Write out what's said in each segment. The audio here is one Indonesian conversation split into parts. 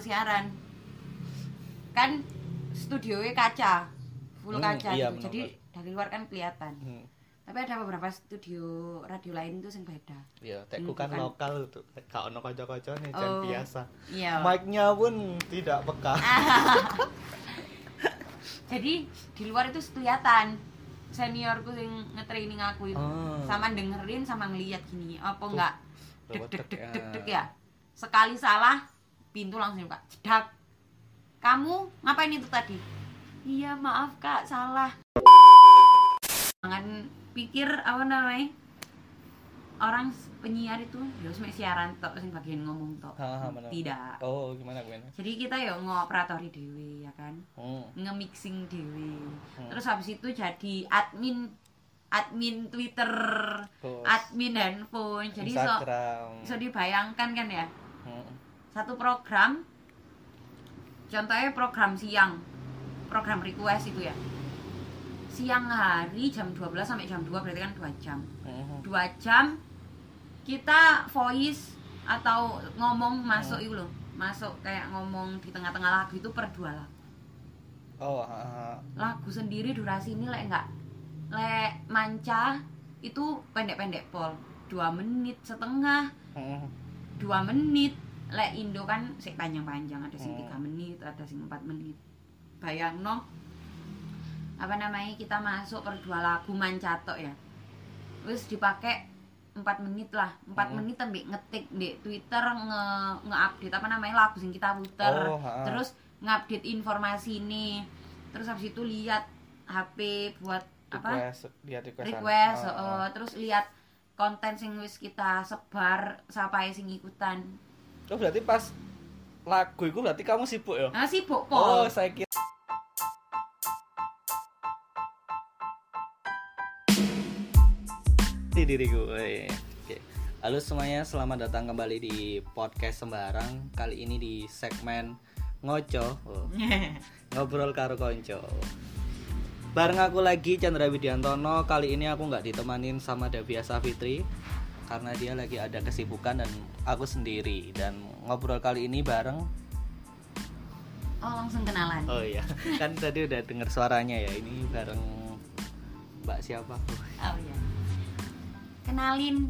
kalau siaran kan studionya kaca full Hmm, kaca iya, gitu. jadi dari luar kan kelihatan Hmm. tapi ada beberapa studio radio lain itu yang beda Ya, tekku kan Bukan. lokal tuh. Gak ono kanca-kanca nih jan Oh. biasa. iya Mic-nya pun tidak peka. jadi di luar itu kelihatan seniorku yang nge-training aku itu Oh. sama dengerin sama ngeliat gini apa Tuh, enggak deg deg deg, deg deg deg ya sekali salah pintu langsung buka jedak kamu ngapain itu tadi iya maaf kak salah jangan pikir apa namanya orang penyiar itu ya cuma siaran tok sing bagian ngomong tok Ha, ha, bener. tidak Oh, gimana gimana? jadi kita ya ngoperatori dewe ya kan Hmm. nge-mixing dewe. Hmm. Terus habis itu jadi admin admin Twitter, Terus admin handphone. Jadi so, Instagram. so dibayangkan kan ya. Hmm. Satu program contohnya program siang. Program request itu ya. Siang hari jam 12 sampai jam 2 berarti kan 2 jam. Hmm. 2 jam kita voice atau ngomong masuk itu loh. Masuk kayak ngomong di tengah-tengah lagu itu per dua lagu. Oh, ha. lagu sendiri durasi ini lek enggak lek manca itu pendek-pendek pol dua menit setengah Hmm. dua menit lek Indo kan sih panjang-panjang ada sing Hmm. tiga menit ada sing empat menit bayang no apa namanya kita masuk per dua lagu mancatok ya terus dipakai empat menit lah empat Hmm. menit tapi ngetik di Twitter nge nge-update apa namanya lagu sing kita puter Oh, ha. terus ngupdate informasi ini terus habis itu lihat HP buat apa Request, lihat requestan. request ah. uh, terus lihat konten sing wis kita sebar siapa sing ikutan Oh, berarti pas lagu itu berarti kamu sibuk ya? nah sibuk Oh, pol saya kira di diriku. eh. Oke. Halo semuanya, selamat datang kembali di podcast Sembarang. Kali ini di segmen ngoco, oh, ngobrol karo konco. Bareng aku lagi Chandra Widiantono. Kali ini aku nggak ditemanin sama Davia Safitri karena dia lagi ada kesibukan dan aku sendiri dan ngobrol kali ini bareng oh langsung kenalan Oh iya, kan tadi udah dengar suaranya ya. Ini bareng Mbak siapa? Oh iya. Kenalin.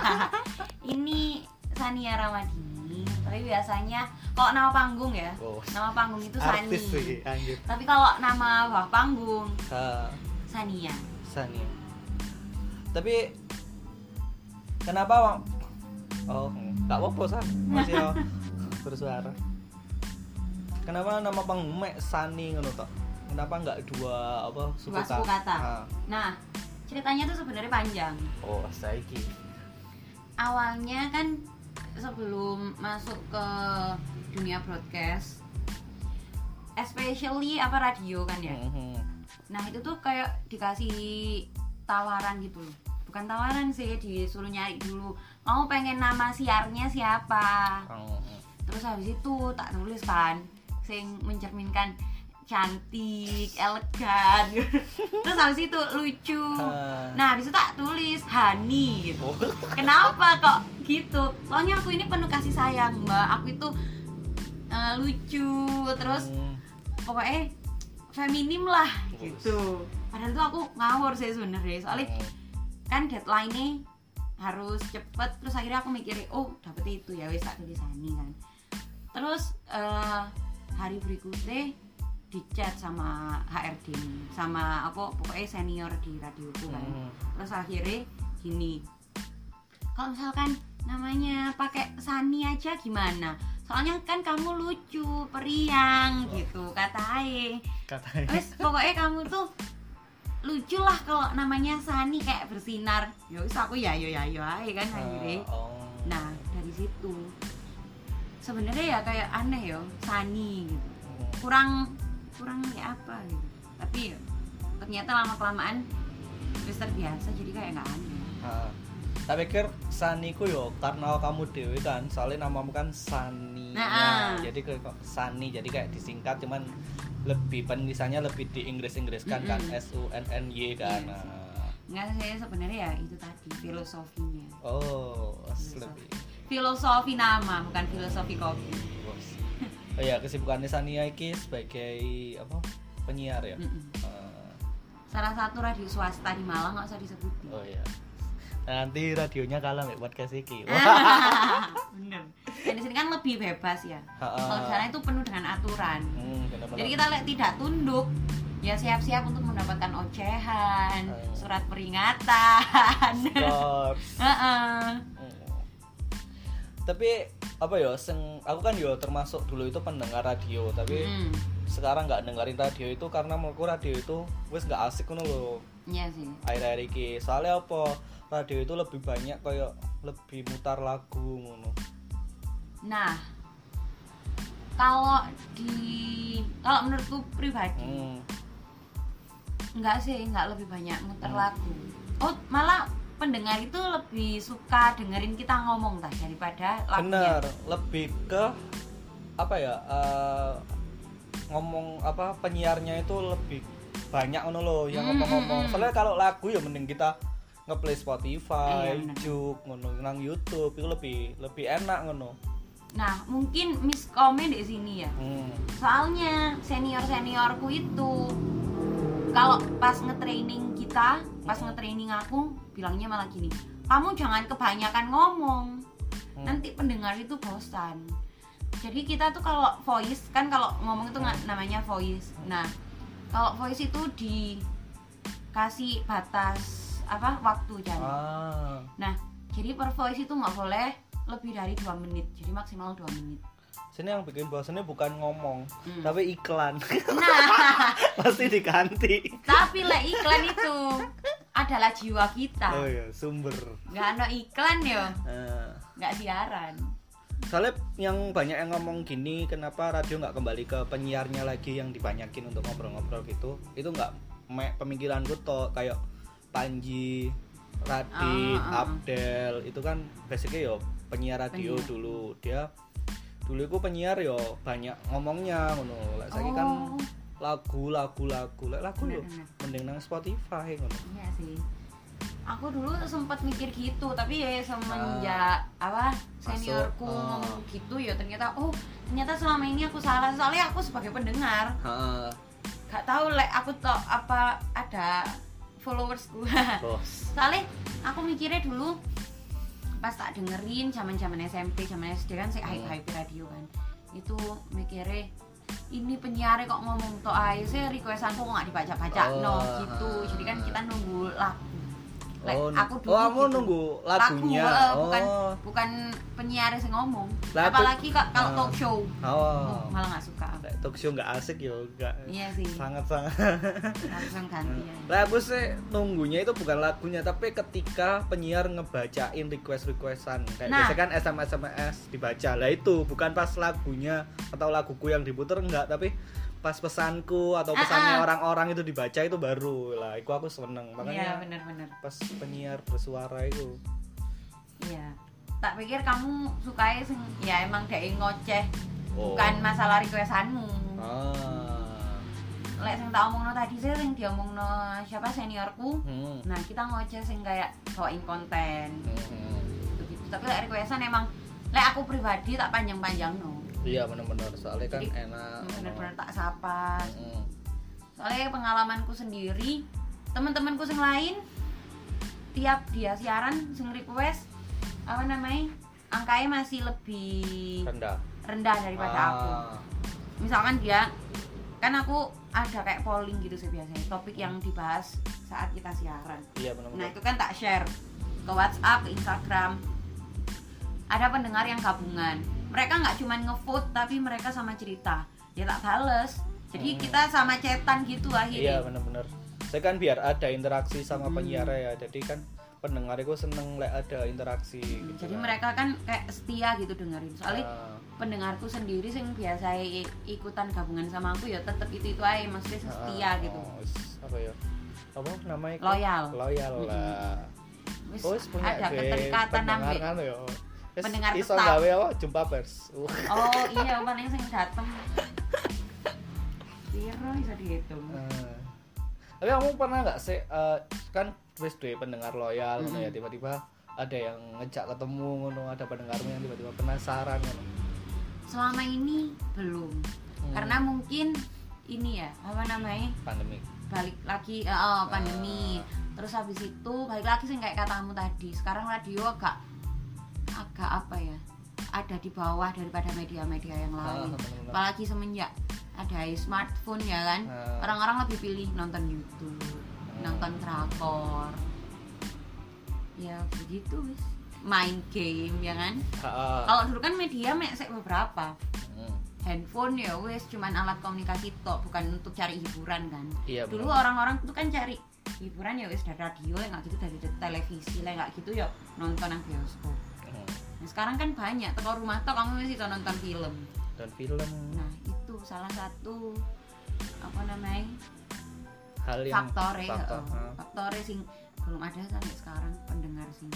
ini Sania Ramadini. Tapi biasanya kalau nama panggung ya. Oh, Nama panggung itu Sani. artis sih, anjir. Tapi kalau nama bawah panggung Ke Sania. Sani. Tapi kenapa Wang? Oh, nggak apa-apa san, masih bersuara. Kenapa nama panggung mek Sani ngono tok? Kenapa nggak dua apa suku Dua suku kata. Ah. Nah, ceritanya tuh sebenarnya panjang. Oh, saiki. Awalnya kan sebelum masuk ke dunia broadcast especially apa radio kan ya. Mhm. Nah itu tuh kayak dikasih tawaran gitu loh Bukan tawaran sih, disuruh nyari dulu. Mau pengen nama siarnya siapa? Oh, Terus habis itu tak tulis kan Sing mencerminkan cantik, elegan. Terus habis itu lucu. Ah. Nah habis itu tak tulis Hani gitu. Oh. Kenapa kok gitu? Soalnya aku ini penuh kasih sayang mbak. Aku itu eh, lucu Terus Hmm. pokoknya feminim lah gitu. Padahal tuh aku ngawur sih sebenarnya. Soalnya Hmm. Kan deadline-nya harus cepet terus akhirnya aku mikir oh dapet itu ya wes tak tulisani kan terus eh, hari berikutnya di chat sama HRD sama apa pokoknya senior di radio kan Hmm. terus akhirnya gini kalau misalkan namanya pakai Sani aja gimana soalnya kan kamu lucu periang gitu katanya Katanya. wes pokoknya kamu tuh lucu lah kalau namanya Sani kayak bersinar ya wis aku ya yo ya yo aja kan akhirnya Oh. nah dari situ sebenarnya ya kayak aneh yo Sani gitu Hmm. kurang kurang kayak apa gitu tapi ya, ternyata lama kelamaan terbiasa jadi kayak nggak aneh Ah. Tak pikir Sani ku yo karena kamu dewi kan soalnya namamu kan Sani Nah, ah. jadi kok Sani jadi kayak disingkat cuman lebih penulisannya lebih di Inggris Inggris kan kan Mm-mm. S U N N Y kan Iya sih. Nah. nggak saya sebenarnya ya itu tadi filosofinya oh Filosofi. lebih filosofi nama bukan filosofi kopi oh ya kesibukannya Sania iki sebagai apa penyiar ya Mm-mm. Eh, salah satu radio swasta di Malang nggak usah disebutin oh ya nanti radionya kalah mek podcast iki. Bener. Dan di sini kan lebih bebas ya. Kalau di sana itu penuh dengan aturan. Hmm, jadi kita tidak tunduk ya siap-siap untuk mendapatkan ocehan Hmm. surat peringatan. Hmm. tapi apa ya sing aku kan yo termasuk dulu itu pendengar radio tapi Mm, sekarang nggak dengerin radio itu karena menurutku radio itu wes nggak asik ngono loh iya sih. Akhir-akhir iki. Soalnya apa radio itu lebih banyak kayak lebih mutar lagu ngono nah kalau di kalau menurutku pribadi hmm. enggak sih enggak lebih banyak muter Hmm. lagu oh malah pendengar itu lebih suka dengerin kita ngomong tah daripada lagunya bener lebih ke apa ya eh, ngomong apa penyiarnya itu lebih banyak ngono loh yang Hmm, ngomong-ngomong hmm, hmm. soalnya kalau lagu ya mending kita ngeplay Spotify, bener. Juk, ngono nang YouTube itu lebih lebih enak ngono. nah mungkin miskomnya di sini ya Hmm. soalnya senior seniorku itu kalau pas ngetraining kita pas ngetraining aku bilangnya malah gini kamu jangan kebanyakan ngomong Hmm. nanti pendengar itu bosan jadi kita tuh kalau voice kan kalau ngomong itu nggak namanya voice nah kalau voice itu dikasih batas apa waktu kan Ah. nah jadi per voice itu nggak boleh lebih dari dua menit jadi maksimal dua menit Sini yang bikin bosannya bukan ngomong, Hmm. tapi iklan. nah Pasti diganti. tapi lah iklan itu adalah jiwa kita Oh ya, sumber. nggak ada iklan yo Eh, nggak siaran soalnya yang banyak yang ngomong gini, kenapa radio nggak kembali ke penyiarnya lagi yang dibanyakin untuk ngobrol-ngobrol gitu? Itu nggak me- pemikiranku toh kayak Panji, Radit, Ah, ah, ah. Abdel itu kan basicnya yo penyiar radio Penyiar. dulu dia dulu itu penyiar yo banyak ngomongnya ngono lek saiki kan Oh. lagu lagu lagu lagu yo Bener, bener. mending nang Spotify ngono Iya sih. Aku dulu sempat mikir gitu, tapi ya semenjak apa seniorku ah. ngomong gitu ya ternyata oh ternyata selama ini aku salah soalnya aku sebagai pendengar Heeh. gak tahu lek aku tau apa ada followersku. bos soalnya aku mikirnya dulu pas tak dengerin zaman zaman SMP zaman SD kan saya hype hype radio kan itu mikirnya ini penyiarnya kok ngomong to aja saya requestan kok nggak dibaca baca no Oh. gitu jadi kan kita nunggu lagu Lek, Oh, aku oh, dulu kamu gitu. nunggu lagunya. Lagu, eh, bukan Oh. bukan penyiar yang ngomong Lah, apalagi kak kalau Ah. talk show oh oh, malah nggak suka Lek talk show nggak asik yo nggak iya sih sangat sangat langsung ganti ya lah aku sih nunggunya itu bukan lagunya tapi ketika penyiar ngebacain request requestan kayak Nah. biasa kan sms sms dibaca lah itu bukan pas lagunya atau laguku yang diputer enggak tapi pas pesanku atau Ah, pesannya ah. orang-orang itu dibaca itu baru lah itu aku seneng makanya benar-benar pas penyiar bersuara itu Iya. Tak pikir kamu sing ya emang dari ngoceh. Oh. Bukan masalah requestanmu. ah Lek sing tak omongno tadi sih sing diomongno siapa seniorku. hmm. Nah, kita ngoceh sing kayak bawain konten Hmm. gitu. Tapi lek requestan emang lek aku pribadi tak panjang-panjang no. Iya bener-bener soalnya kan Jadi, enak Bener-bener tak sapa. Hmm. Soalnya pengalamanku sendiri, teman-temanku sing lain tiap dia siaran sing request apa namanya? Angkanya masih lebih rendah rendah daripada aku. Ah. misalkan dia kan aku ada kayak polling gitu sih biasanya topik yang dibahas saat kita siaran iya nah bener-bener itu kan tak share ke WhatsApp ke Instagram ada pendengar yang gabungan mereka nggak cuma ngevote tapi mereka sama cerita ya tak bales jadi Hmm. kita sama chatan gitu Iya akhirnya bener-bener. Saya kan biar ada interaksi sama Hmm. penyiar ya. Jadi kan pendengar itu seneng lek ada interaksi. Hmm, gitu jadi kan. mereka kan kayak setia gitu dengerin soalnya Ah, pendengarku sendiri sing biasa ikutan gabungan sama aku ya tetep itu itu aja maksudnya setia ah, gitu oh, apa ya? Apa namanya? Loyal. Loyal lah. Wis Oh, ada keterikatan kan pendengar iso tetap. gawe apa jumpa pers. Uh, Oh iya paling sing dateng Piro bisa dihitung eh. Tapi kamu pernah nggak sih eh, kan wis duwe pendengar loyal ngono ya tiba-tiba ada yang ngejak ketemu ngono, ada pendengarmu yang tiba-tiba penasaran ngono. selama ini belum Hmm. karena mungkin ini ya apa namanya pandemi balik lagi oh, pandemi terus habis itu balik lagi sih kayak katamu tadi sekarang radio agak agak apa ya ada di bawah daripada media-media yang Ah, lain. benar-benar. apalagi semenjak ada smartphone ya kan Ah. orang-orang lebih pilih nonton YouTube Hmm. nonton drakor. Ya begitu wis. Main game ya kan? Kalau dulu kan media mek beberapa. Hmm. handphone ya wes cuman alat komunikasi tok bukan untuk cari hiburan kan. Iya, dulu orang-orang tuh kan cari hiburan ya wes dari radio lah nggak gitu dari televisi lah nggak gitu ya nonton yang bioskop sekarang kan banyak teko rumah tok kamu masih nonton film? Dan film. Nah itu salah satu apa namanya hal yang faktor faktor, faktor sing belum ada sampai sekarang pendengar sing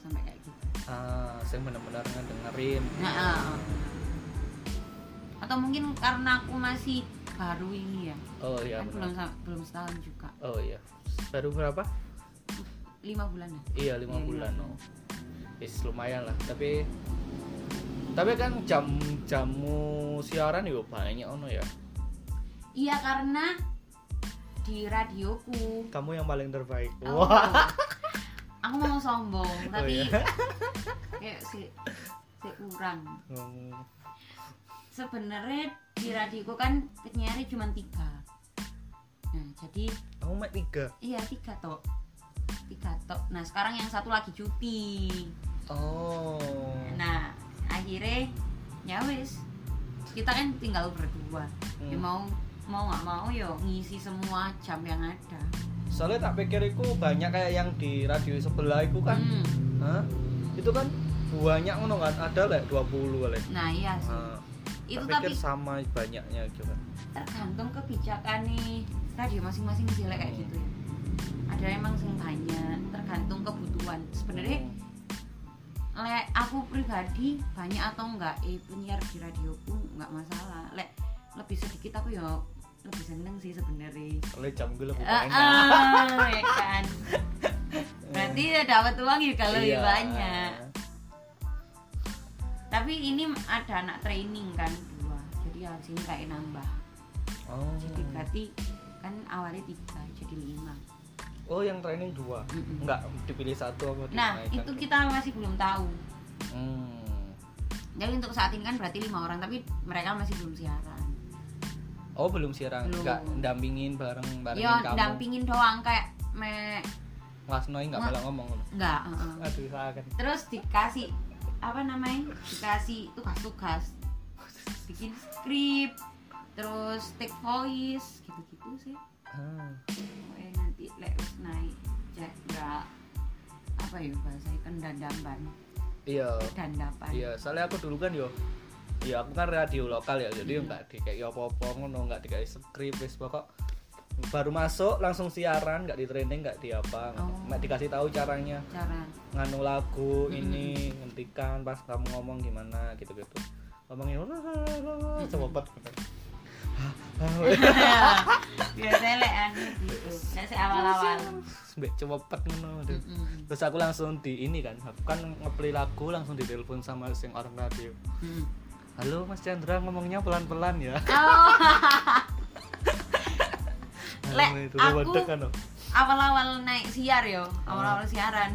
sampai kayak gitu. Ah saya benar-benar ngedengerin. Nah ah. atau mungkin karena aku masih baru ini ya? Oh iya kan belum belum setahun juga. Oh iya. Baru berapa? Lima bulan ya? Iya lima Iya, bulan. iya. oh Is, lumayan lah. Tapi tapi kan jam jamu siaran juga banyak ono ya. Iya karena di radioku. Kamu yang paling terbaik. Oh, wah. Aku mau sombong Oh, tapi iya. kayak si, si kurang. Hmm. sebenarnya di radioku kan penyiarnya cuma tiga. Nah jadi kamu mek tiga? Iya tiga tok tiga tok nah sekarang yang satu lagi cuti. Oh. Nah akhirnya ya wis. Kita kan tinggal berdua. Ya Hmm. mau mau nggak mau yo ngisi semua jam yang ada. Soalnya tak pikir itu banyak kayak yang di radio sebelah itu kan. Hmm. Hah? itu kan banyak ngono kan? Ada lah 20 lah nah iya sih. Nah, itu tapi sama banyaknya gitu kan. tergantung kebijakan nih. Radio masing-masing sih kayak gitu ya ada emang sing banyak tergantung kebutuhan. Sebenarnya Hmm. lek aku pribadi banyak atau enggak eh penyiar di radioku enggak masalah. Lek lebih sedikit aku ya lebih seneng sih sebenarnya. Oleh jam gue lebih banyak. eh, ya kan. Berarti ya dapat uang juga lebih Iya. banyak. Tapi ini ada anak training kan dua jadi harus ini kayak nambah. Oh. Jadi berarti kan awalnya tiga jadi lima oh yang training dua Mm-mm. enggak dipilih satu apa nah dinaikkan itu kita masih belum tahu hmm. jadi untuk saat ini kan berarti lima orang tapi mereka masih belum siaran oh belum siaran Belum. enggak dampingin bareng barengin ya kamu dampingin doang kayak me Mas Noi enggak Nggak. malah ngomong enggak heeh. aduh kan terus dikasih apa namanya dikasih tugas-tugas bikin skrip terus take voice gitu-gitu sih ah. Lek wis naik cek enggak apa ya bahasa kan dandapan iya. Dandapan iya soalnya aku dulu kan yo ya aku kan radio lokal ya jadi enggak di kayak apa-apa ngono enggak dikasih skrip wis pokok baru masuk langsung siaran enggak di training enggak di apa Oh. enggak dikasih tahu caranya. Cara. Nganu lagu Mm-mm. ini hentikan pas kamu ngomong gimana gitu-gitu. Ngomongnya cepet biasanya lek anu gitu lek sih awal-awal. Mbak cepet ngono terus aku langsung di ini kan aku kan ngeplay lagu langsung ditelepon sama sing orang radio. Mm. halo Mas Chandra ngomongnya pelan-pelan ya. Oh, Lek, aku- kan oh. awal-awal naik siar yo awal-awal siaran.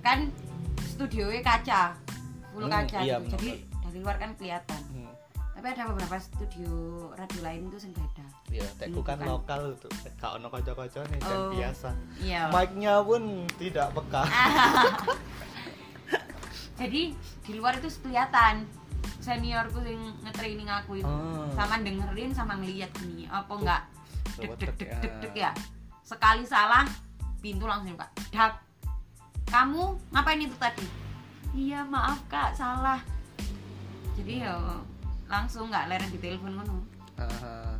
Kan studionya kaca full Hmm, kaca iya, gitu. jadi dari luar kan kelihatan. Hmm, tapi ada beberapa studio radio lain itu yang beda Iya, teku kan Bukan. lokal tuh. Gak ono kocok-kocok nih dan Oh. biasa. iya Mic-nya pun tidak peka. jadi di luar itu kelihatan seniorku yang nge-training aku itu Oh. sama dengerin sama ngeliat gini apa enggak Wedek dek ya. dek dek ya sekali salah pintu langsung buka dak kamu ngapain itu tadi iya maaf kak salah jadi ya langsung nggak leren di telepon ngono Ah,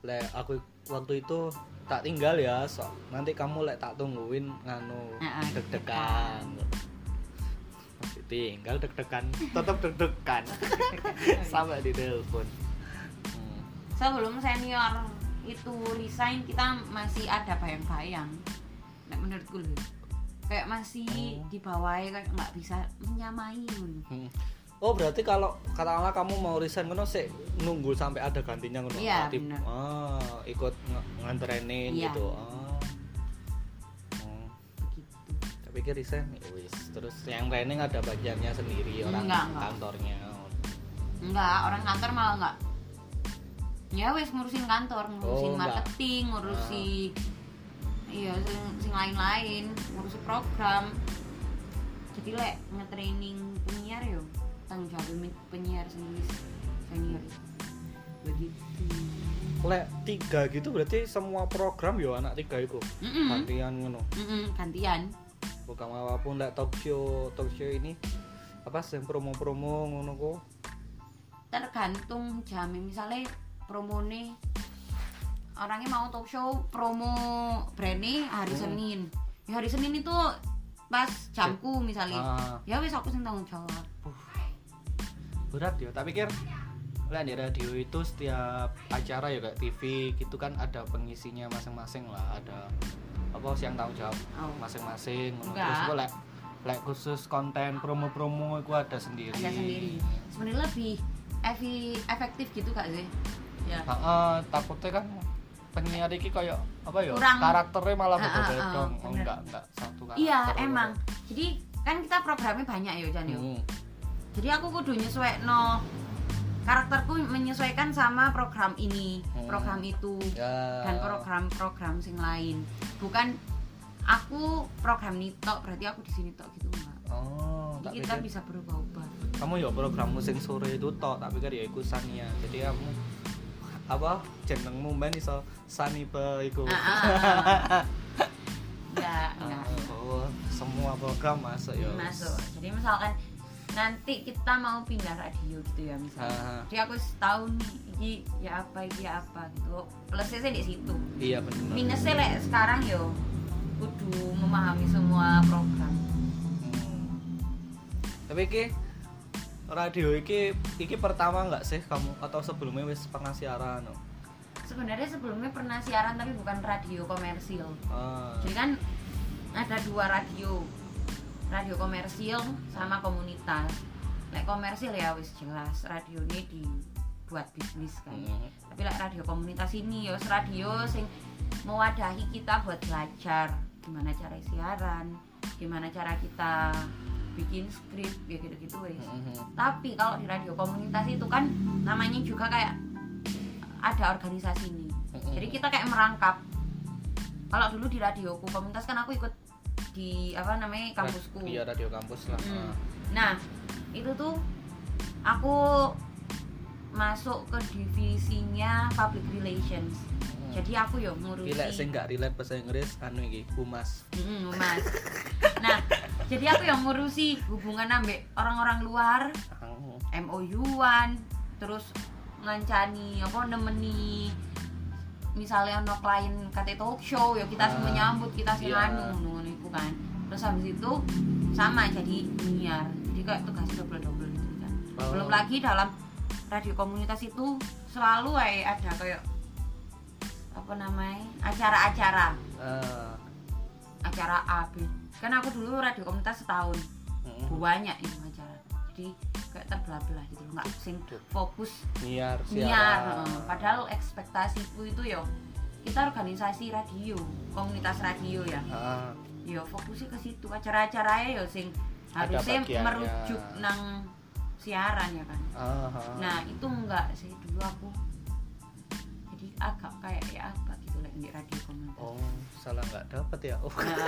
lek aku waktu itu tak tinggal ya, so, nanti kamu lek tak tungguin nganu ah, deg-degan. Masih tinggal deg-degan, tetap deg-degan sampai di telepon. Hmm. sebelum senior itu resign kita masih ada bayang-bayang nah, menurutku loh kayak masih Oh. di bawah kayak nggak bisa menyamai. Hmm. Oh berarti kalau katakanlah kamu mau resign ngono sih nunggu sampai ada gantinya ngono. Iya, Aktif- bener. Ah, ikut ng- nganterenin Iya. gitu. Ah. Oh, begitu tak pikir resign wis. Terus yang training ada bagiannya sendiri orang Enggak, enggak. kantornya. enggak orang kantor malah enggak ya wes ngurusin kantor ngurusin Oh, enggak. marketing ngurusi iya sing, sing lain-lain ngurusi program jadi lek nge-training penyiar yo tanggung jawab penyiar sendiri senior begitu Lek tiga gitu berarti semua program yo anak tiga itu. Mm-mm. Gantian ngono. Mm-mm, gantian Bukan apa pun lek talk show, talk show ini apa sih promo-promo ngono kok. tergantung jamnya misalnya promone orangnya mau talk show promo brandnya hari Hmm. Senin ya hari Senin itu pas jamku misalnya Ah. ya wes aku sing tanggung jawab berat ya. Tak pikir lah di radio itu setiap acara ya kayak TV gitu kan ada pengisinya masing-masing lah. Ada apa sih yang tanggung jawab Oh. masing-masing. Terus kok lek lek khusus konten promo-promo itu ada sendiri. Ada sendiri. Sebenarnya lebih evi- efektif gitu kak sih. Ya. Heeh, takutnya kan penyiar iki kayak apa ya Kurang- karakternya malah Ah, ah, beda-beda dong. Oh, enggak enggak satu karakter iya emang. Jadi kan kita programnya banyak ya Jan yo. Hmm. Jadi aku kudu no karakterku menyesuaikan sama program ini Hmm. program itu ya. dan program-program sing lain. Bukan aku program ini tok berarti aku di sini tok gitu enggak oh jadi kita pikir. bisa berubah-ubah. Kamu ya program musik sore itu tok tak pikir ya iku Sania jadi kamu apa jenengmu men iso Sani pe iku? Ah, ah, ah. enggak enggak oh semua program masuk ya. Masuk. Jadi misalkan nanti kita mau pindah radio gitu ya misalnya Ah. jadi aku tahu nih ini ya apa ini ya apa gitu plusnya sih di situ iya benar minusnya lek sekarang yo kudu memahami semua program Hmm. tapi iki radio iki iki pertama nggak sih kamu atau sebelumnya wis pernah siaran no? sebenarnya sebelumnya pernah siaran tapi bukan radio komersil ah. jadi kan ada dua radio radio komersil sama komunitas lek komersil ya wis jelas radio ini dibuat bisnis kan Hmm. tapi lek radio komunitas ini ya wis radio sing mewadahi kita buat belajar gimana cara siaran gimana cara kita bikin skrip ya gitu-gitu wis Mhm. tapi kalau di radio komunitas itu kan namanya juga kayak ada organisasi ini Mhm. jadi kita kayak merangkap kalau dulu di radioku komunitas kan aku ikut di apa namanya kampusku iya radio kampus lah Hmm. Ah. nah itu tuh aku masuk ke divisinya public relations Hmm. jadi aku ya ngurusi Gila sing nggak relate bahasa Inggris anu iki humas. Mm, mas nah jadi aku yang ngurusi hubungan ambek orang-orang luar Oh. MOU-an terus ngancani apa nemeni misalnya ono klien kate talk show ya kita semua Ah, nyambut kita sih iya. anu ngono iku kan terus habis itu sama jadi penyiar jadi kayak tugas double double gitu kan Oh. belum lagi dalam radio komunitas itu selalu ae ada kayak apa namanya acara-acara Ah. acara A B kan aku dulu radio komunitas setahun Mm. banyak itu jadi kayak terbelah-belah gitu nggak sing fokus Niar niar. padahal ekspektasiku itu yo kita organisasi radio komunitas radio ya. Ah. yo fokusnya ke situ. Acara-acaranya yo sing harusnya merujuk nang siaran ya kan. Ah. nah itu enggak sih. Dulu aku jadi agak kayak ya apa gitu lagi di radio komunitas. Oh, salah nggak dapat ya. Oh. Nah,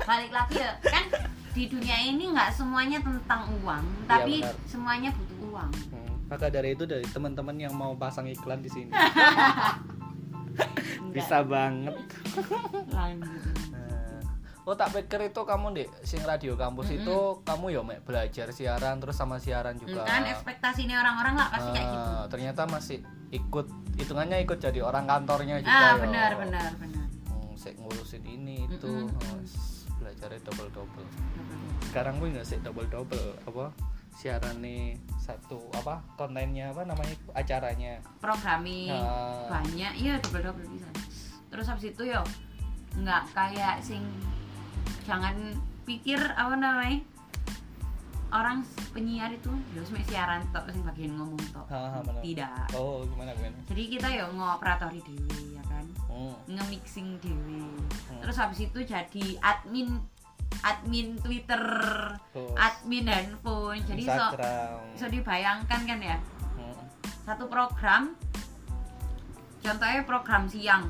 balik lagi ya kan di dunia ini nggak semuanya tentang uang tapi benar. semuanya butuh uang Hmm. Maka dari itu dari teman-teman yang mau pasang iklan di sini Enggak. bisa banget. lanjut Nah. Oh tak pikir itu kamu deh sing radio kampus Mm-mm. itu kamu ya Mek, belajar siaran terus sama siaran juga. kan ekspektasi ini orang-orang lah pasti kayak gitu Ah, Ternyata masih ikut hitungannya ikut jadi orang kantornya juga. ah ya. benar benar benar Hmm, ngurusin ini itu Mm-mm. oh, s- belajarnya double double. Sekarang gue nggak sih double double apa siaran nih satu apa kontennya apa namanya acaranya. programming Ah. banyak iya double double bisa terus habis itu yo nggak kayak sing jangan pikir apa namanya orang penyiar itu ya mek siaran tok sing bagian ngomong tok. Tidak. oh gimana gimana Jadi kita ya ngoperatori dewe ya kan. hmm. Nge-mixing dewe. Hmm. Terus habis itu jadi admin admin Twitter, Terus admin handphone. Jadi so Instagram bisa dibayangkan kan ya. Hmm. Satu program contohnya program siang.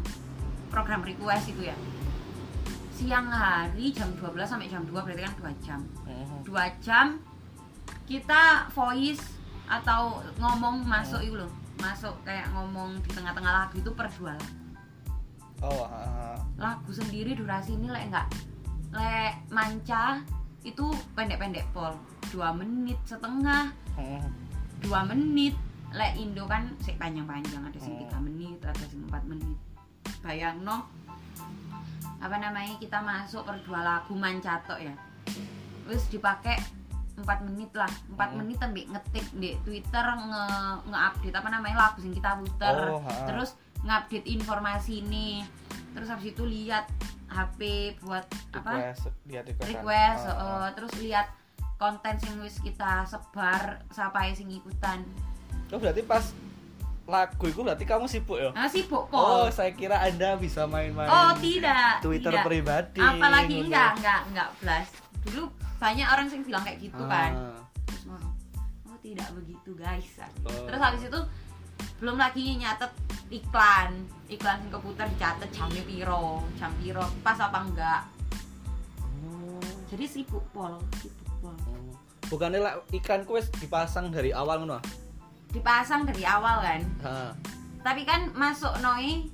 Program request itu ya. Siang hari jam 12 sampai jam 2 berarti kan 2 jam. Hmm. dua jam kita voice atau ngomong masuk itu loh masuk kayak ngomong di tengah-tengah lagu itu per dua lagu. oh ha. lagu sendiri durasi ini lek enggak lek manca itu pendek-pendek pol dua menit setengah Hmm. dua menit lek Indo kan sih panjang-panjang ada sing Hmm. tiga menit ada sing empat menit bayang no apa namanya kita masuk per dua lagu mancatok ya terus dipakai empat menit lah. Empat Hmm. menit ambil ngetik di Twitter nge nge-update apa namanya lagu yang kita puter Oh, ha. terus ngupdate informasi ini. Terus habis itu lihat HP buat apa? Request lihat request request Ah, ah. uh, terus lihat konten sing wis kita sebar siapa sing ikutan. Oh berarti pas lagu itu berarti kamu sibuk ya? Nah sibuk oh kok saya kira anda bisa main-main oh tidak Twitter tidak. pribadi. Apalagi enggak enggak enggak blast dulu banyak orang sing bilang kayak gitu kan Ah. terus ngono oh tidak begitu guys Oh. terus habis itu belum lagi nyatet iklan iklan sing keputar dicatet jamnya piro jam piro pas apa enggak Oh. jadi sibuk pol sibuk pol Oh. bukannya lah iklan kuis dipasang dari awal ngono ah? dipasang dari awal kan ha tapi kan masuk noi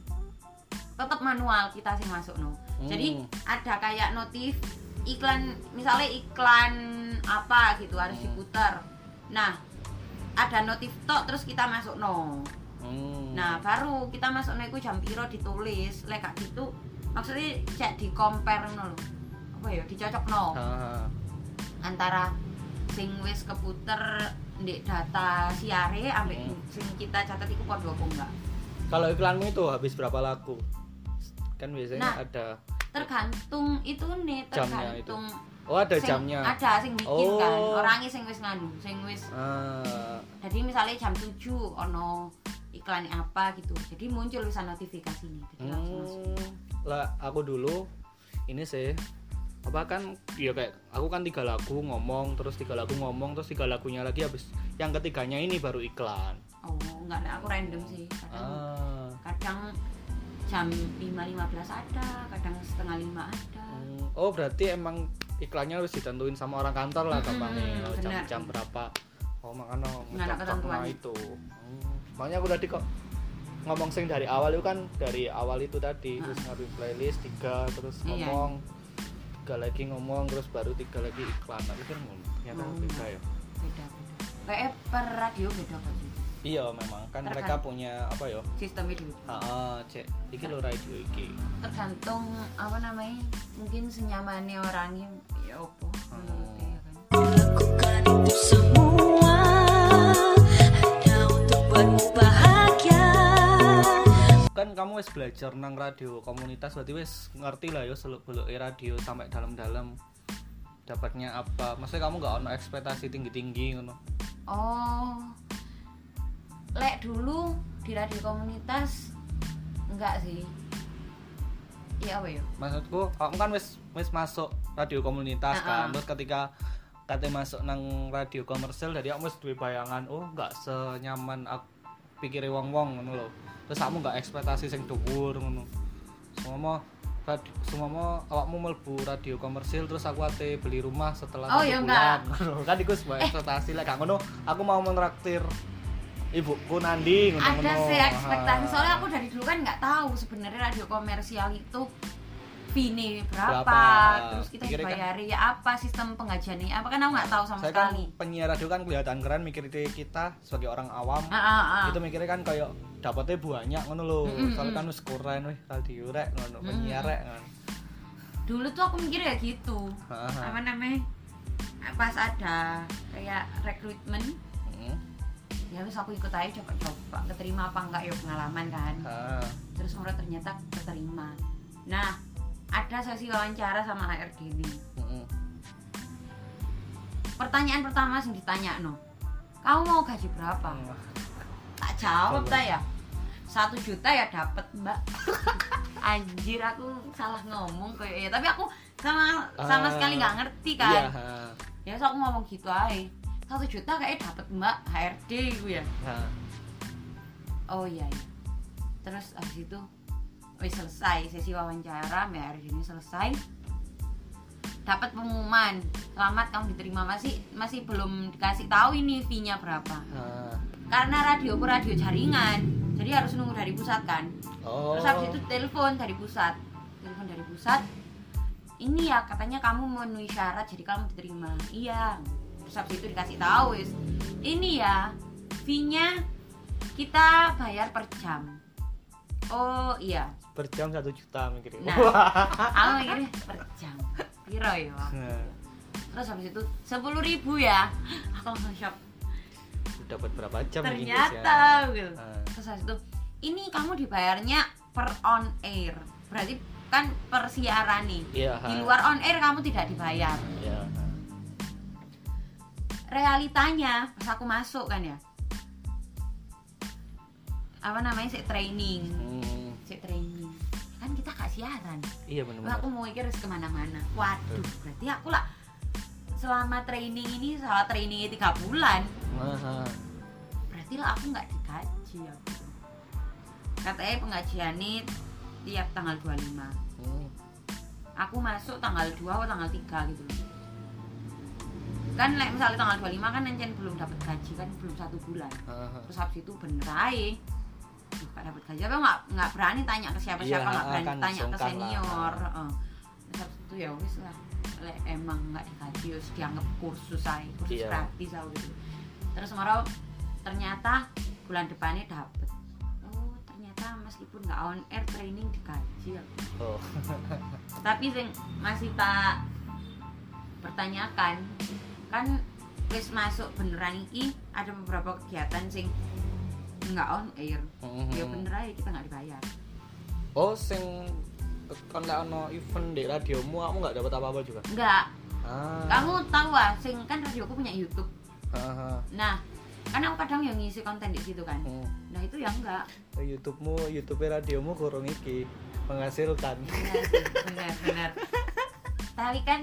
tetap manual kita sih masuk no Hmm. jadi ada kayak notif iklan misalnya iklan apa gitu harus Hmm. diputar nah ada notif tok terus kita masuk no Hmm. nah baru kita masuk no itu jam piro ditulis lek gak gitu maksudnya cek di compare no lho. apa ya dicocok no Ha, antara sing wis keputer di data siare ambek Hmm. sing kita catat itu apa enggak kalau iklanmu itu habis berapa lagu kan biasanya Nah. ada tergantung itu nih Jamnya itu. tergantung oh ada sing- jamnya? ada sing bikin kan. Oh. orangnya sing wis nganu sing wis Ah, jadi misalnya jam 7 ono iklan apa gitu. Jadi muncul bisa notifikasi nih jadi hmm, lah aku dulu ini sih apa kan ya kayak aku kan tiga lagu ngomong terus tiga lagu ngomong terus tiga lagunya lagi habis yang ketiganya ini baru iklan. Oh enggak aku random sih kadang ah. kadang jam 5.15 ada kadang setengah lima ada. Hmm, oh berarti emang iklannya harus ditentuin sama orang kantor lah oh, benar. jam-jam berapa? Oh makanya ngecocok ketentuan. itu. Hmm, makanya aku tadi kok ngomong sing dari awal itu kan dari awal itu tadi Ah. terus ngapain playlist tiga terus Iya. ngomong tiga lagi ngomong terus baru tiga lagi iklan. Tapi kan ngomong ternyata Oh. beda ya. Beda beda. Kayak per radio beda sih iya memang. Kan Tergan- mereka punya apa ya sistemnya dulu ah cek. Iki lo radio iki. Tergantung apa namanya mungkin senyamannya orangnya ya opo menurutnya ya kan? Lakukan itu semua hanya untuk buatmu bahagia. kan kamu wis belajar nang radio komunitas berarti wis ngerti lah ya seluk beluk radio sampai dalam-dalam. Dapatnya apa? Maksudnya kamu nggak ono ekspektasi tinggi-tinggi ngono? Oh lek dulu di radio komunitas enggak sih. Iya apa ya? Maksudku kamu kan wis wis masuk radio komunitas Ah, kan. Ah. terus ketika kate masuk nang radio komersil jadi kamu wis duwe bayangan oh nggak senyaman aku pikire wong-wong ngono lho. Terus kamu nggak ekspektasi sing dhuwur ngono. Semua radio semua awakmu mlebu radio komersil terus aku ate beli rumah setelah Oh, satu ya bulan. enggak. Kan iku sebuah ekspektasi. Lah gak ngono aku mau menraktir ibuku ngono ada sih ekspektasi. Soalnya aku dari dulu kan nggak tahu sebenarnya radio komersial itu fee berapa, Berapa? terus kita Pikirnya kan- dibayari ya apa sistem pengajiannya apa kan aku nggak tahu sama saya sekali. kan penyiar radio kan kelihatan keren mikir itu kita sebagai orang awam. Ah, ah, ah. itu mikirnya kan kayak dapetnya banyak ngono Mm-mm, soalnya mm. kan wis keren wih radio rek ngono penyiar rek ngono. Dulu tuh aku mikir ya gitu. Apa namanya? Pas ada kayak rekrutmen Hmm, ya terus aku ikut aja coba-coba keterima apa enggak? Ya pengalaman kan. Ha. terus menurut ternyata keterima. Nah ada sesi wawancara sama HRD ini Mm-mm. pertanyaan pertama sing ditanya no kamu mau gaji berapa? Tak jawab ta ya? Satu juta ya dapat mbak. Anjir aku salah ngomong kayak tapi aku sama sama Ah, sekali nggak ngerti iya kan ha. ya so aku ngomong gitu aja satu juta kayak dapat mbak HRD gue ya? Ha. oh iya, iya. terus abis itu wis selesai sesi wawancara mbak HRD ini selesai. Dapat pengumuman. Selamat kamu diterima. Masih masih belum dikasih tahu ini fee nya berapa. Ha. karena radio ku radio jaringan jadi harus nunggu dari pusat kan? Oh. Terus habis itu telepon dari pusat. Telepon dari pusat. Ini ya katanya kamu memenuhi syarat jadi kamu diterima. Iya terus habis itu dikasih tahu wis. Ini ya fee nya kita bayar per jam. Oh iya. Per jam satu juta mikirnya Nah. aku mikirnya per jam. Piro ya Nah, terus habis itu sepuluh ribu ya. Aku langsung shock dapat berapa jam di ternyata gitu. Ah. terus habis itu ini kamu dibayarnya per on air. Berarti kan per siaran nih. Ha. di luar on air kamu tidak dibayar. Ha. Realitanya pas aku masuk kan ya. Apa namanya sih training. Hmm, sih training. Kan kita gak siaran. Iya benar-benar aku mau mikir harus ke mana-mana. Waduh berarti aku lah selama training ini salah trainingnya tiga bulan Aha. berarti lah aku nggak digaji aku. Katanya pengajian ini tiap tanggal 25 Hmm. aku masuk tanggal 2 atau tanggal 3 gitu kan like, misalnya tanggal 25 kan Encen belum dapat gaji kan belum satu bulan terus habis itu bener aja Duh, gak dapat gaji aku nggak nggak berani tanya ke siapa-siapa Iya, nggak berani kan tanya ke lah. senior Heeh. terus habis itu ya wis lah Lek emang nggak digaji terus dianggap kursus saya kursus Iya. gratis aku gitu terus marah ternyata bulan depannya dapet oh ternyata meskipun nggak on air training digaji aku Oh. tapi sing masih tak pertanyakan kan wis masuk beneran iki ada beberapa kegiatan sing nggak on air Mhm. ya bener aja kita nggak dibayar Oh, sing kan nggak ono event di radiomu, kamu nggak dapat apa-apa juga? nggak Ah. kamu tahu ah sing kan radioku punya YouTube Aha. nah kan aku kadang yang ngisi konten di situ kan Hmm. nah itu ya enggak YouTube-mu, YouTube radiomu kurang iki menghasilkan. benar benar benar tapi kan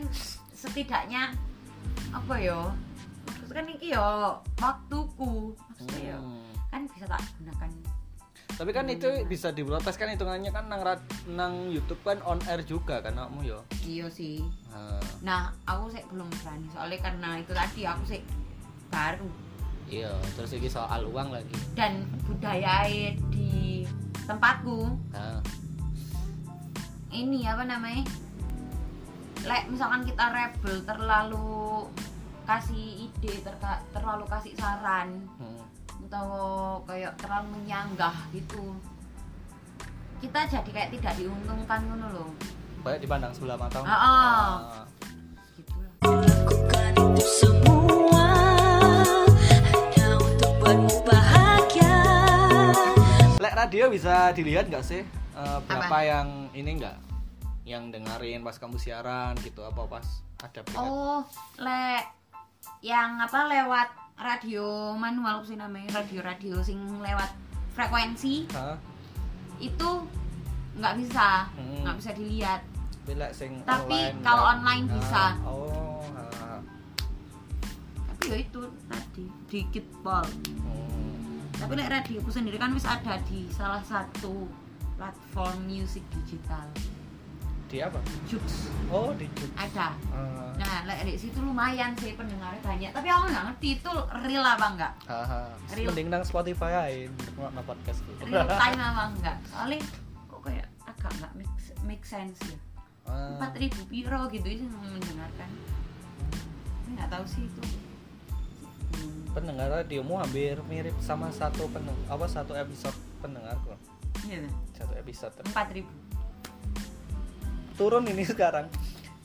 setidaknya apa yo? Maksudnya kan iki yo waktuku. Maksudnya yo Hmm. kan bisa tak gunakan. Tapi kan itu bisa diprotes kan hitungannya kan nang nang YouTube kan on air juga kan kamu yo. iya sih. Nah, nah aku sih belum berani soalnya karena itu tadi aku sih baru. Iya, terus iki soal uang lagi. dan budaya di tempatku. Nah, ini apa namanya Lek misalkan kita rebel terlalu kasih ide terka- terlalu kasih saran hmm. atau kayak terlalu menyanggah gitu kita jadi kayak tidak diuntungkan ngono loh Kayak dipandang sebelah mata. Ah, ah. Ah. gitu lah Lakukan itu semua hanya untuk buatmu bahagia. Lek radio bisa dilihat nggak sih eh, berapa Apa? yang ini nggak yang dengerin pas kamu siaran gitu apa pas ada berita? oh lek yang apa lewat radio manual sih namanya radio radio sing lewat frekuensi Hah? itu nggak bisa Hmm. nggak bisa dilihat Tapi lek sing Tapi online, kalau online Ah, bisa. Oh. ah. tapi ya itu tadi dikit pol Hmm. tapi lek radioku sendiri kan wis ada di salah satu platform musik digital Di apa? Jux Oh, di Juk. ada Ah. nah lek di situ lumayan sih pendengarnya banyak tapi aku nggak ngerti itu real apa enggak Haha. Real. Mending nang Spotify aja nggak podcast gitu. real time apa enggak soalnya kok kayak agak nggak make, make sense ya Ah. empat ribu piro gitu itu mendengarkan Tapi nggak tahu sih itu pendengar radiomu hampir mirip sama satu peneng apa satu episode pendengarku iya satu episode empat ribu turun ini sekarang.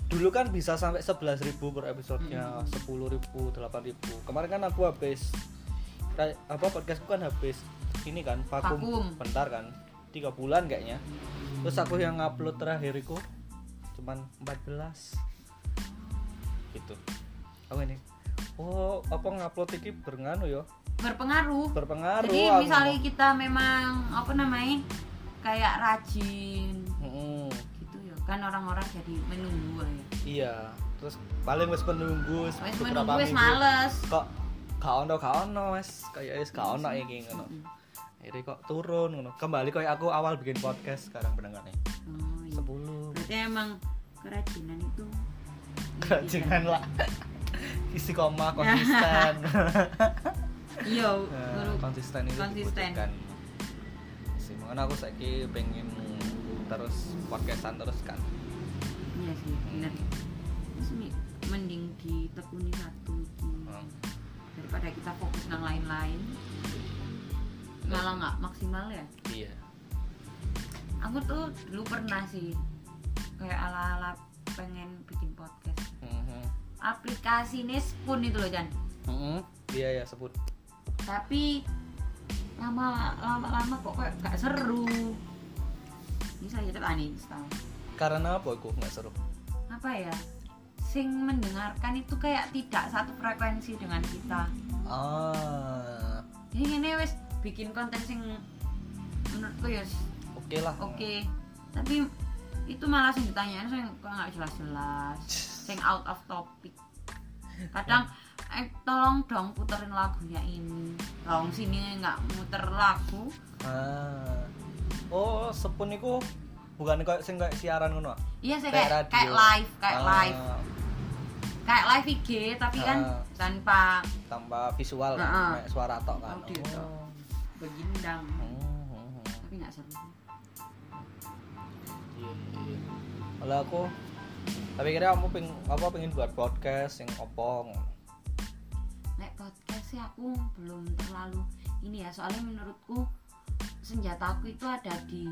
Dulu kan bisa sampai 11.000 per episodenya 10.000 8.000 kemarin kan aku habis apa podcastku kan habis ini kan vakum, Vakum. bentar kan tiga bulan kayaknya. Terus aku yang upload terakhir itu cuman 14 gitu. Aku ini? Oh apa ngupload iki bernganu ya? Berpengaruh. Berpengaruh jadi misalnya kita memang apa namanya kayak rajin. Ya kan orang-orang jadi menunggu ya iya terus paling wis menunggu wis wes menunggu wes males. Kok gak ono gak ono wes kayak wis gak ono iki ngono. Akhirnya kok turun ngono. Kembali kayak aku awal bikin podcast sekarang pendengarnya. Oh, iya. 10 berarti emang kerajinan itu kerajinan lah. Istiqomah konsisten. Iya Nah, konsisten itu Konsisten. dibutuhkan sih makanya aku saiki pengen terus podcastan terus kan? Iya sih bener. Terus mi- mending ditekuni satu iki. Hmm. daripada kita fokus nang lain-lain. Malah nggak maksimal ya? Iya. Aku tuh dulu pernah sih kayak ala-ala pengen bikin podcast. Mhm. aplikasi ini Spoon itu loh Jan. Mhm. iya ya sebut tapi lama lama lama kok kayak gak seru ini saya tetap uninstall karena apa aku nggak seru apa ya? Sing mendengarkan itu kayak tidak satu frekuensi dengan kita. Ah. Jadi ini wes bikin konten sing menurutku ya oke lah. oke. Tapi itu malah sing ditanyain sing kok nggak jelas-jelas. Sing out of topic. Kadang eh tolong dong puterin lagunya ini. Tolong sini nggak muter lagu. Ah sepun iku bukan kayak sing kayak siaran ngono ah? iya sih Kayak kayak kayak live kayak Ah, live kayak live IG tapi kan Ah. tanpa tanpa visual kan Ah, ah. kayak suara tok kan Audio tok. oh. begindang Hmm, hmm, hmm. tapi nggak seru. Iya, iya. Kalau aku tapi kira kamu peng apa pengen buat podcast yang opong Nek podcast sih aku belum terlalu ini ya soalnya menurutku senjataku itu ada di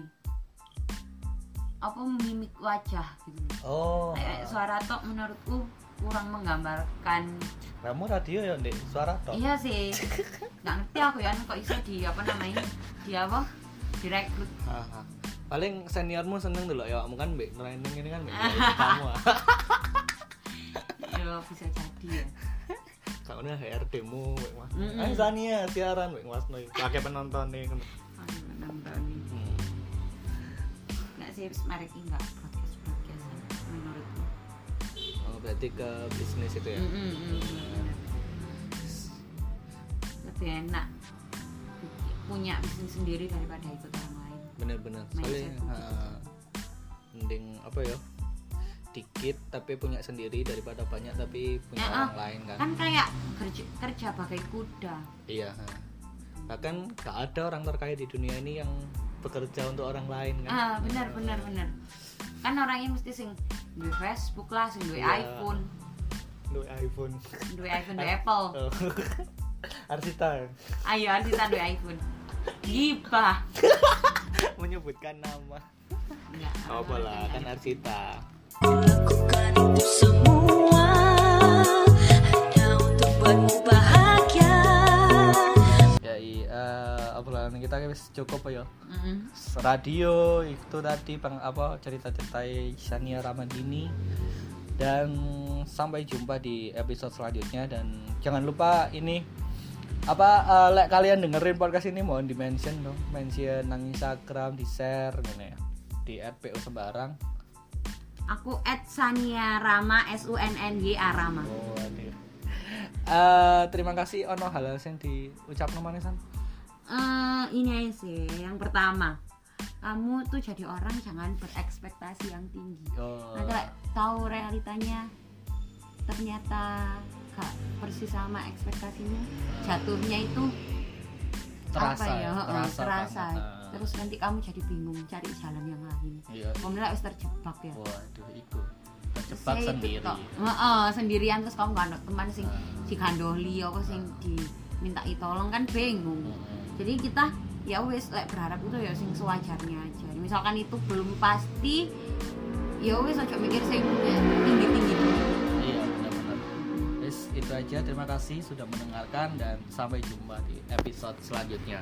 apa mimik wajah gitu. oh Nek suara tok menurutku kurang menggambarkan. kamu radio ya ndek suara tok Iya sih. Nggak ngerti aku ya kok bisa di apa namanya? Di apa? Direkrut. Aha. paling seniormu seneng dulu ya kamu kan mbak training ini kan mbak kamu. Ya bisa jadi ya. soalnya HRD mu mbak mas eh Zania siaran mbak mas pakai penonton nih hmm. Nggak sih merek enggak podcast podcast menurutku. oh, berarti ke bisnis itu ya Mm, mm, mm, bener. lebih enak punya bisnis sendiri daripada ikut orang lain bener-bener Mindset soalnya ah, mending apa ya dikit tapi punya sendiri daripada banyak tapi punya Ya, orang ah. lain kan kan kayak kerja kerja bagai kuda Iya. Bahkan gak ada orang terkaya di dunia ini yang bekerja untuk orang lain kan. ah benar benar benar kan orangnya mesti sing duwe Facebook lah sing duwe Iya. iPhone Duwe iPhone. duwe iPhone duwe Apple Oh. Arsita ayo kita duwe iPhone gibah menyebutkan nama. enggak Oh, bola kan Arsita. Lakukan itu semua hanya untuk buatmu bahagia. Kita wis cukup ya. Mm-mm. Radio itu tadi bang apa cerita-cerita Shania Ramadini dan sampai jumpa di episode selanjutnya. Dan jangan lupa ini apa eh, lek kalian dengerin podcast ini mohon di mention dong. Mention nang Instagram di share gini ya. Di @po sembarang. Aku at Sania Rama S U N N Y A Rama. Oh aduh. Eh, terima kasih. Ono hal yang diucap namanya Eh, ini aja sih. Yang pertama kamu tuh jadi orang jangan berekspektasi yang tinggi. Oh, nanti tahu realitanya ternyata gak persis sama ekspektasimu jatuhnya itu terasa apa ya? ya, terasa, terasa. Nah, terus nanti kamu jadi bingung cari jalan yang lain. Iya. Kamu harus terjebak ya. Waduh itu terjebak Saya sendiri. itu. Heeh, sendirian terus kamu gak ada teman sing Nah. digandoli apa sing diminta tolong kan bingung. Mm-mm. Jadi kita ya wis lek berharap itu ya sing sewajarnya aja misalkan itu belum pasti ya wis aja mikir sing tinggi tinggi Iya benar-benar. Yes, itu aja. Terima kasih sudah mendengarkan dan sampai jumpa di episode selanjutnya.